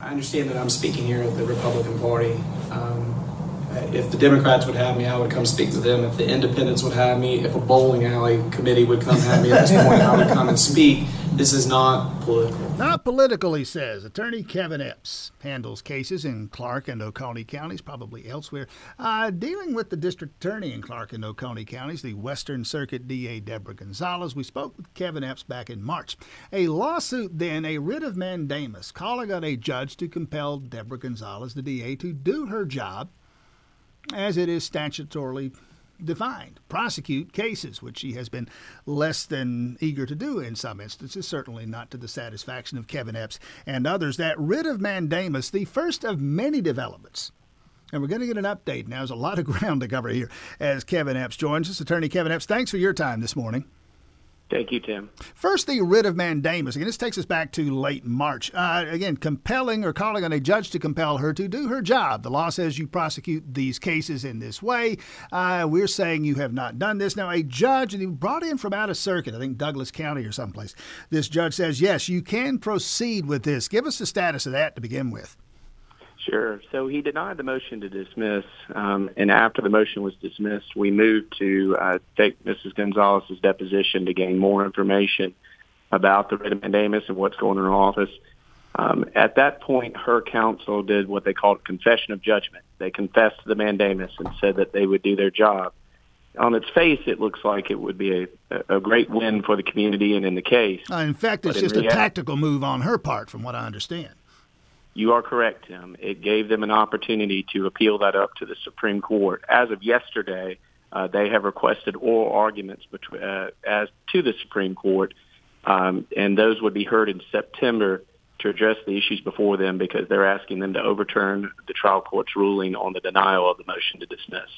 I understand that I'm speaking here at the Republican Party. Um, if the Democrats would have me, I would come speak to them. If the Independents would have me, if a bowling alley committee would come have me at this point, I would come and speak. This is not political. Not political, he says. Attorney Kevin Epps handles cases in Clarke and Oconee counties, probably elsewhere, uh, dealing with the district attorney in Clarke and Oconee counties, the Western Circuit DA Deborah Gonzalez. We spoke with Kevin Epps back in March. A lawsuit, then, a writ of mandamus, calling on a judge to compel Deborah Gonzalez, the DA, to do her job as it is statutorily defined, prosecute cases, which she has been less than eager to do in some instances, certainly not to the satisfaction of Kevin Epps and others. That writ of mandamus, the first of many developments. And we're going to get an update now. There's a lot of ground to cover here as Kevin Epps joins us. Attorney Kevin Epps, thanks for your time this morning. Thank you, Tim. First, the writ of mandamus. Again, this takes us back to late March. Uh, again, compelling or calling on a judge to compel her to do her job. The law says you prosecute these cases in this way. Uh, we're saying you have not done this. Now, a judge, and he brought in from out of circuit, I think Douglas County or someplace, this judge says, yes, you can proceed with this. Give us the status of that to begin with. Sure. So he denied the motion to dismiss, um, and after the motion was dismissed, we moved to uh, take Mrs. Gonzalez's deposition to gain more information about the writ of mandamus and what's going on in her office. Um, at that point, her counsel did what they called a confession of judgment. They confessed to the mandamus and said that they would do their job. On its face, it looks like it would be a, a great win for the community and in the case. Uh, in fact, it's just a tactical move on her part, from what I understand. You are correct, Tim. It gave them an opportunity to appeal that up to the Supreme Court. As of yesterday, uh, they have requested oral arguments between, uh, as to the Supreme Court, um, and those would be heard in September to address the issues before them because they're asking them to overturn the trial court's ruling on the denial of the motion to dismiss.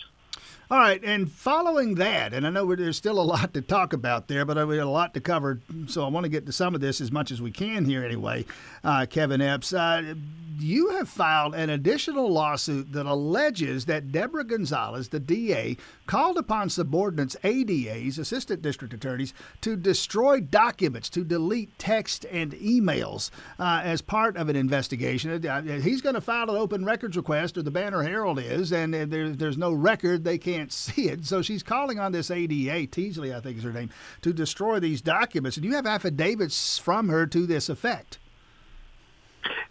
All right, and following that, and I know there's still a lot to talk about there, but we have a lot to cover, so I want to get to some of this as much as we can here anyway. Uh, Kevin Epps, uh, you have filed an additional lawsuit that alleges that Deborah Gonzalez, the DA, called upon subordinates, ADAs, assistant district attorneys, to destroy documents, to delete text and emails uh, as part of an investigation. Uh, he's going to file an open records request, or the Banner Herald is, and there, there's no record. They can't see it. So she's calling on this ADA, Teasley, I think is her name, to destroy these documents. And you have affidavits from her to this effect.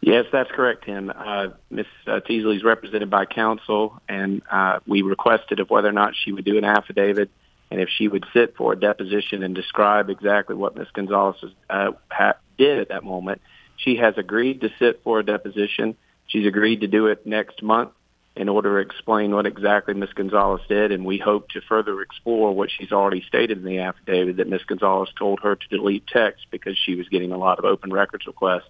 Yes, that's correct, Tim. Uh, Ms. Uh, Teasley is represented by counsel, and uh, we requested of whether or not she would do an affidavit and if she would sit for a deposition and describe exactly what Ms. Gonzalez uh, ha- did at that moment. She has agreed to sit for a deposition. She's agreed to do it next month in order to explain what exactly Ms. Gonzalez did, and we hope to further explore what she's already stated in the affidavit that Ms. Gonzalez told her to delete text because she was getting a lot of open records requests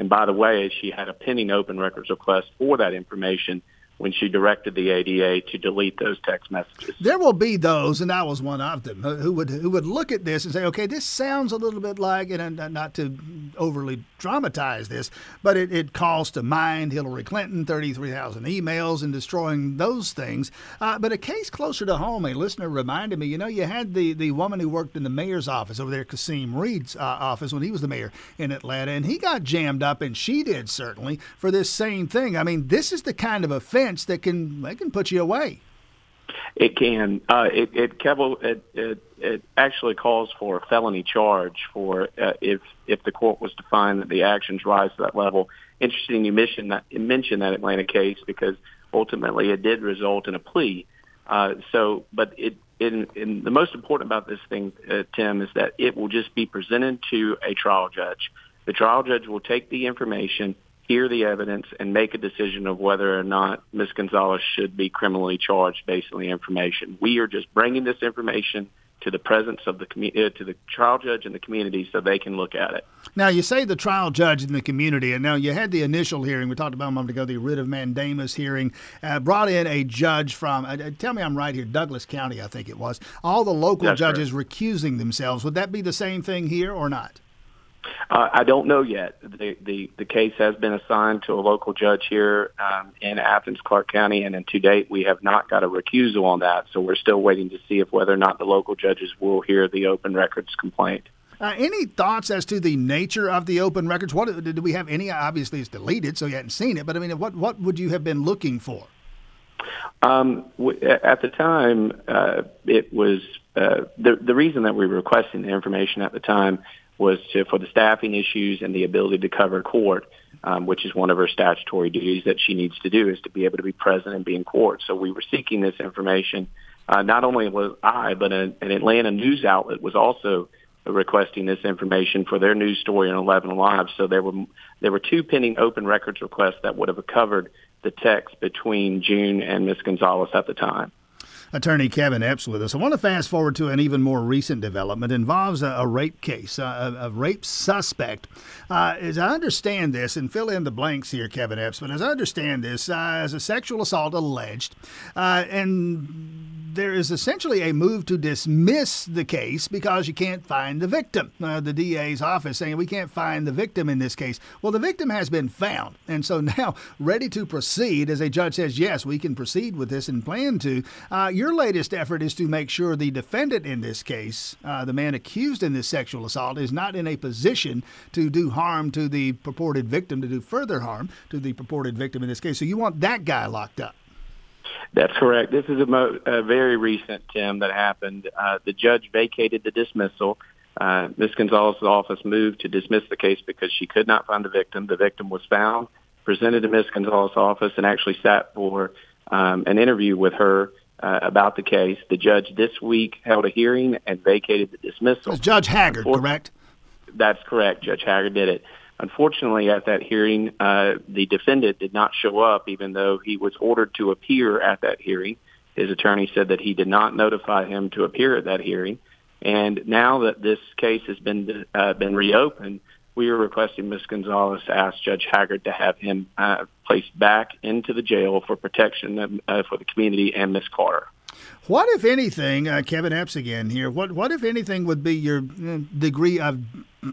and by the way, she had a pending open records request for that information when she directed the ADA to delete those text messages. There will be those, and I was one of them, who would who would look at this and say, "Okay, this sounds a little bit like," and not to overly dramatize this, but it, it calls to mind Hillary Clinton, thirty-three thousand emails, and destroying those things. Uh, but a case closer to home, a listener reminded me, you know, you had the the woman who worked in the mayor's office over there, Kasim Reed's uh, office when he was the mayor in Atlanta, and he got jammed up, and she did certainly for this same thing. I mean, this is the kind of offense that can they can put you away. It can. Uh, it it, it it it actually calls for a felony charge for uh, if if the court was to find that the actions rise to that level. Interesting, you mentioned that you mentioned that Atlanta case because ultimately it did result in a plea. Uh, so, but it in, in the most important about this thing, uh, Tim, is that it will just be presented to a trial judge. The trial judge will take the information hear the evidence and make a decision of whether or not Ms. Gonzalez should be criminally charged based on the information. We are just bringing this information to the presence of the community, uh, to the trial judge and the community, so they can look at it. Now, you say the trial judge in the community, and now you had the initial hearing. We talked about a moment ago the writ of mandamus hearing. Uh, brought in a judge from, uh, uh tell me I'm right here, Douglas County, I think it was. All the local That's judges recusing themselves. Would that be the same thing here or not? Uh, I don't know yet. The, the the case has been assigned to a local judge here um, in Athens, Clarke County, and to date we have not got a recusal on that. So we're still waiting to see if whether or not the local judges will hear the open records complaint. Uh, any thoughts as to the nature of the open records? What did we have any? Obviously, it's deleted, so you hadn't seen it. But I mean, what what would you have been looking for? Um, at the time, uh, it was uh, the the reason that we were requesting the information at the time was to, for the staffing issues and the ability to cover court, um, which is one of her statutory duties that she needs to do, is to be able to be present and be in court. So we were seeking this information. Uh, not only was I, but an, an Atlanta news outlet was also requesting this information for their news story on 11Alive. So there were there were two pending open records requests that would have covered the text between June and Ms. Gonzalez at the time. Attorney Kevin Epps with us. I want to fast forward to an even more recent development. It involves a, a rape case, a, a, rape suspect. Uh, as I understand this, and fill in the blanks here, Kevin Epps, but as I understand this, uh, as a sexual assault alleged, uh, and there is essentially a move to dismiss the case because you can't find the victim. Uh, the DA's office saying we can't find the victim in this case. Well, the victim has been found, and so now ready to proceed. As a judge says, yes, we can proceed with this and plan to. Uh, your latest effort is to make sure the defendant in this case, uh, the man accused in this sexual assault, is not in a position to do harm to the purported victim, to do further harm to the purported victim in this case. So you want that guy locked up. That's correct. This is a, mo- a very recent, Tim, that happened. Uh, the judge vacated the dismissal. Uh, Ms. Gonzalez's office moved to dismiss the case because she could not find the victim. The victim was found, presented to Ms. Gonzalez's office, and actually sat for um, an interview with her uh, about the case. The judge this week held a hearing and vacated the dismissal. Judge Haggard, correct? That's correct. Judge Haggard did it. Unfortunately, at that hearing, uh, the defendant did not show up, even though he was ordered to appear at that hearing. His attorney said that he did not notify him to appear at that hearing. And now that this case has been uh, been reopened, we are requesting Ms. Gonzalez to ask Judge Haggard to have him uh, placed back into the jail for protection uh, for the community and Ms. Carter. What, if anything, uh, Kevin Epps again here, what, what, if anything, would be your uh, degree of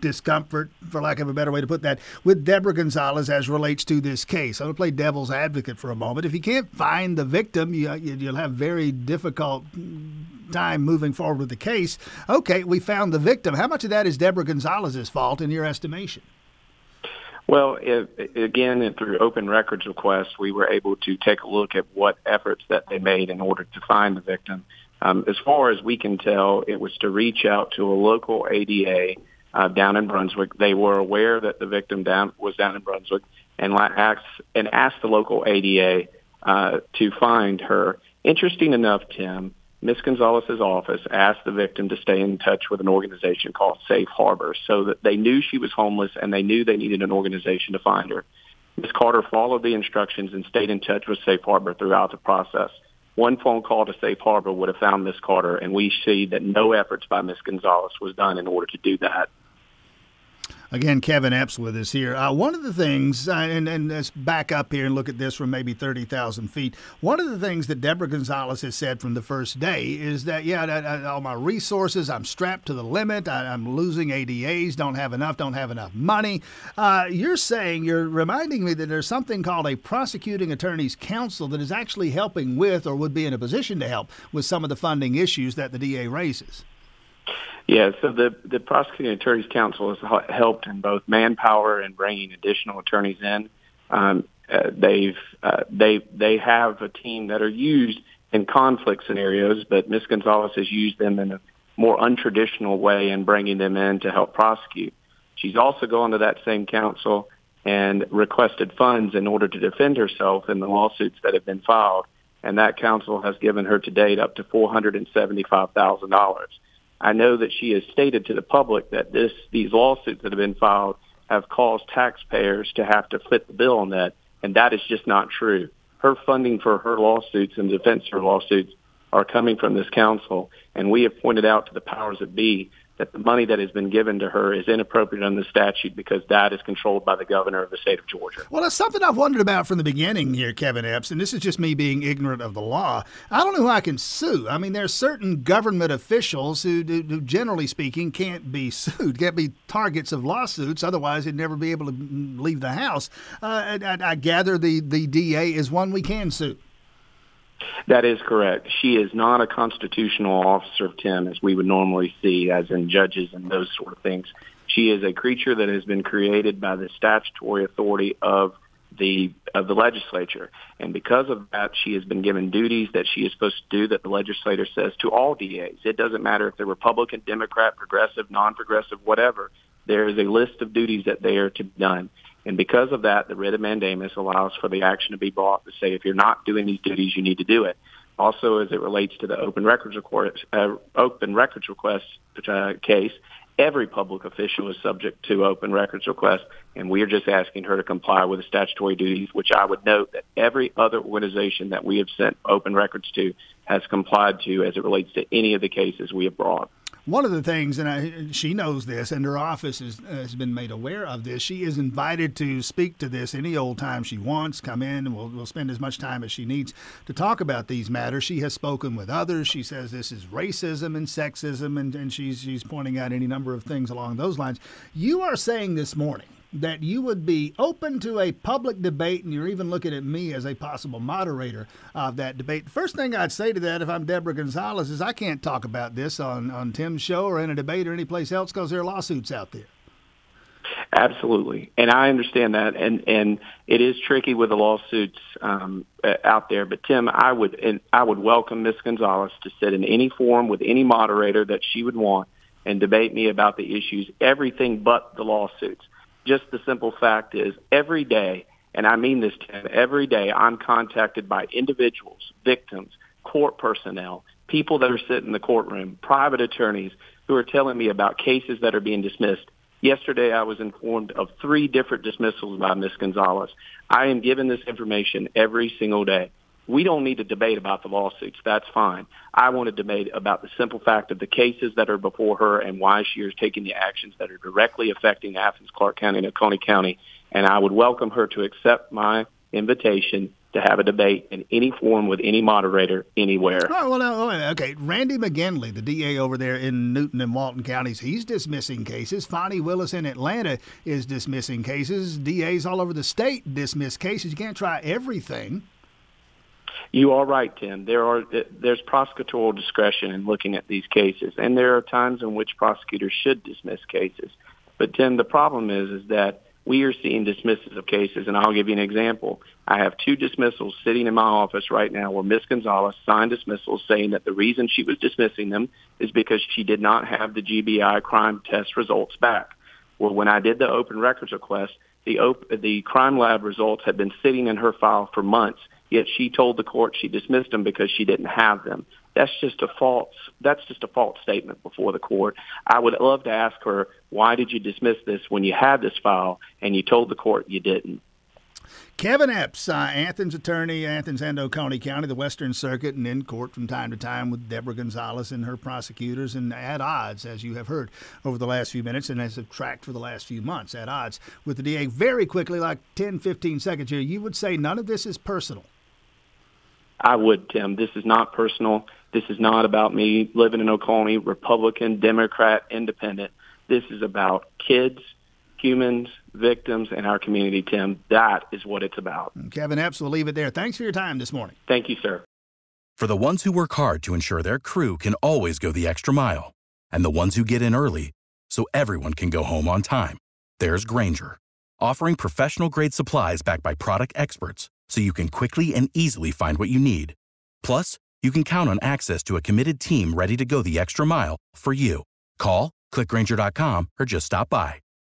discomfort, for lack of a better way to put that, with Deborah Gonzalez as relates to this case? I'm going to play devil's advocate for a moment. If you can't find the victim, you, you'll have very difficult time moving forward with the case. Okay, we found the victim. How much of that is Deborah Gonzalez's fault in your estimation? Well, it, again, through open records requests, we were able to take a look at what efforts that they made in order to find the victim. Um, as far as we can tell, it was to reach out to a local ADA uh, down in Brunswick. They were aware that the victim down was down in Brunswick, and asked and asked the local ADA uh, to find her. Interesting enough, Tim, Ms. Gonzalez's office asked the victim to stay in touch with an organization called Safe Harbor so that they knew she was homeless and they knew they needed an organization to find her. Ms. Carter followed the instructions and stayed in touch with Safe Harbor throughout the process. One phone call to Safe Harbor would have found Ms. Carter, and we see that no efforts by Ms. Gonzalez was done in order to do that. Again, Kevin Epps with us here. Uh, one of the things, uh, and, and let's back up here and look at this from maybe 30,000 feet. One of the things that Deborah Gonzalez has said from the first day is that, yeah, that, uh, all my resources, I'm strapped to the limit. I, am losing ADAs, don't have enough, don't have enough money. Uh, you're saying, you're reminding me that there's something called a prosecuting attorney's council that is actually helping with or would be in a position to help with some of the funding issues that the DA raises. Yeah, so the the prosecuting attorneys council has helped in both manpower and bringing additional attorneys in. Um, uh, they've uh, they they have a team that are used in conflict scenarios, but Ms. Gonzalez has used them in a more untraditional way in bringing them in to help prosecute. She's also gone to that same council and requested funds in order to defend herself in the lawsuits that have been filed, and that council has given her to date up to four hundred and seventy five thousand dollars. I know that she has stated to the public that this these lawsuits that have been filed have caused taxpayers to have to foot the bill on that, and that is just not true. Her funding for her lawsuits and defense her lawsuits are coming from this council, and we have pointed out to the powers that be that the money that has been given to her is inappropriate under the statute because that is controlled by the governor of the state of Georgia. Well, that's something I've wondered about from the beginning here, Kevin Epps, and this is just me being ignorant of the law. I don't know who I can sue. I mean, there's certain government officials who, who generally speaking, can't be sued, can't be targets of lawsuits. Otherwise, they'd never be able to leave the house. Uh, I, I gather the, the DA is one we can sue. That is correct. She is not a constitutional officer, of Tim, as we would normally see, as in judges and those sort of things. She is a creature that has been created by the statutory authority of the of the legislature, and because of that, she has been given duties that she is supposed to do that the legislator says to all DAs. It doesn't matter if they're Republican, Democrat, progressive, non-progressive, whatever. There is a list of duties that they are to be done. And because of that, the writ of mandamus allows for the action to be brought to say if you're not doing these duties, you need to do it. Also, as it relates to the open records request, uh, open records request uh, case, every public official is subject to open records request, and we are just asking her to comply with the statutory duties, which I would note that every other organization that we have sent open records to has complied to as it relates to any of the cases we have brought. One of the things, and I, she knows this, and her office is, has been made aware of this. She is invited to speak to this any old time she wants. Come in, and we'll, we'll spend as much time as she needs to talk about these matters. She has spoken with others. She says this is racism and sexism, and, and she's she's pointing out any number of things along those lines. You are saying this morning that you would be open to a public debate, and you're even looking at me as a possible moderator of that debate. The first thing I'd say to that, if I'm Deborah Gonzalez, is I can't talk about this on, on Tim's show or in a debate or anyplace else because there are lawsuits out there. Absolutely, and I understand that, and and it is tricky with the lawsuits um, out there. But Tim, I would and I would welcome Miss Gonzalez to sit in any forum with any moderator that she would want and debate me about the issues, everything but the lawsuits just the simple fact is every day, and I mean this, Tim, every day I'm contacted by individuals, victims, court personnel, people that are sitting in the courtroom, private attorneys who are telling me about cases that are being dismissed. Yesterday, I was informed of three different dismissals by Ms. Gonzalez. I am given this information every single day. We don't need to debate about the lawsuits. That's fine. I want to debate about the simple fact of the cases that are before her and why she is taking the actions that are directly affecting Athens, Clarke County, and Oconee County. And I would welcome her to accept my invitation to have a debate in any form with any moderator anywhere. Oh, well, no, okay. Randy McGinley, the DA over there in Newton and Walton counties, he's dismissing cases. Fani Willis in Atlanta is dismissing cases. DAs all over the state dismiss cases. You can't try everything. You are right, Tim. There are there's prosecutorial discretion in looking at these cases, and there are times in which prosecutors should dismiss cases. But Tim, the problem is is that we are seeing dismissals of cases, and I'll give you an example. I have two dismissals sitting in my office right now where Ms. Gonzalez signed dismissals saying that the reason she was dismissing them is because she did not have the GBI crime test results back. Well, when I did the open records request, the, op- the crime lab results had been sitting in her file for months, Yet she told the court she dismissed them because she didn't have them. That's just a false. That's just a false statement before the court. I would love to ask her why did you dismiss this when you had this file and you told the court you didn't. Kevin Epps, uh, Athens attorney, and Oconee County, the Western Circuit, and in court from time to time with Deborah Gonzalez and her prosecutors, and at odds, as you have heard over the last few minutes, and as have tracked for the last few months, at odds with the DA. Very quickly, like 10, 15 seconds here, you would say none of this is personal. I would, Tim. This is not personal. This is not about me living in Oconee, Republican, Democrat, Independent. This is about kids, humans, victims, and our community, Tim. That is what it's about. Kevin Epps, we'll leave it there. Thanks for your time this morning. Thank you, sir. For the ones who work hard to ensure their crew can always go the extra mile, and the ones who get in early so everyone can go home on time, there's Grainger, offering professional grade supplies backed by product experts so you can quickly and easily find what you need. Plus, you can count on access to a committed team ready to go the extra mile for you. Call, clickgrainger.com, or just stop by.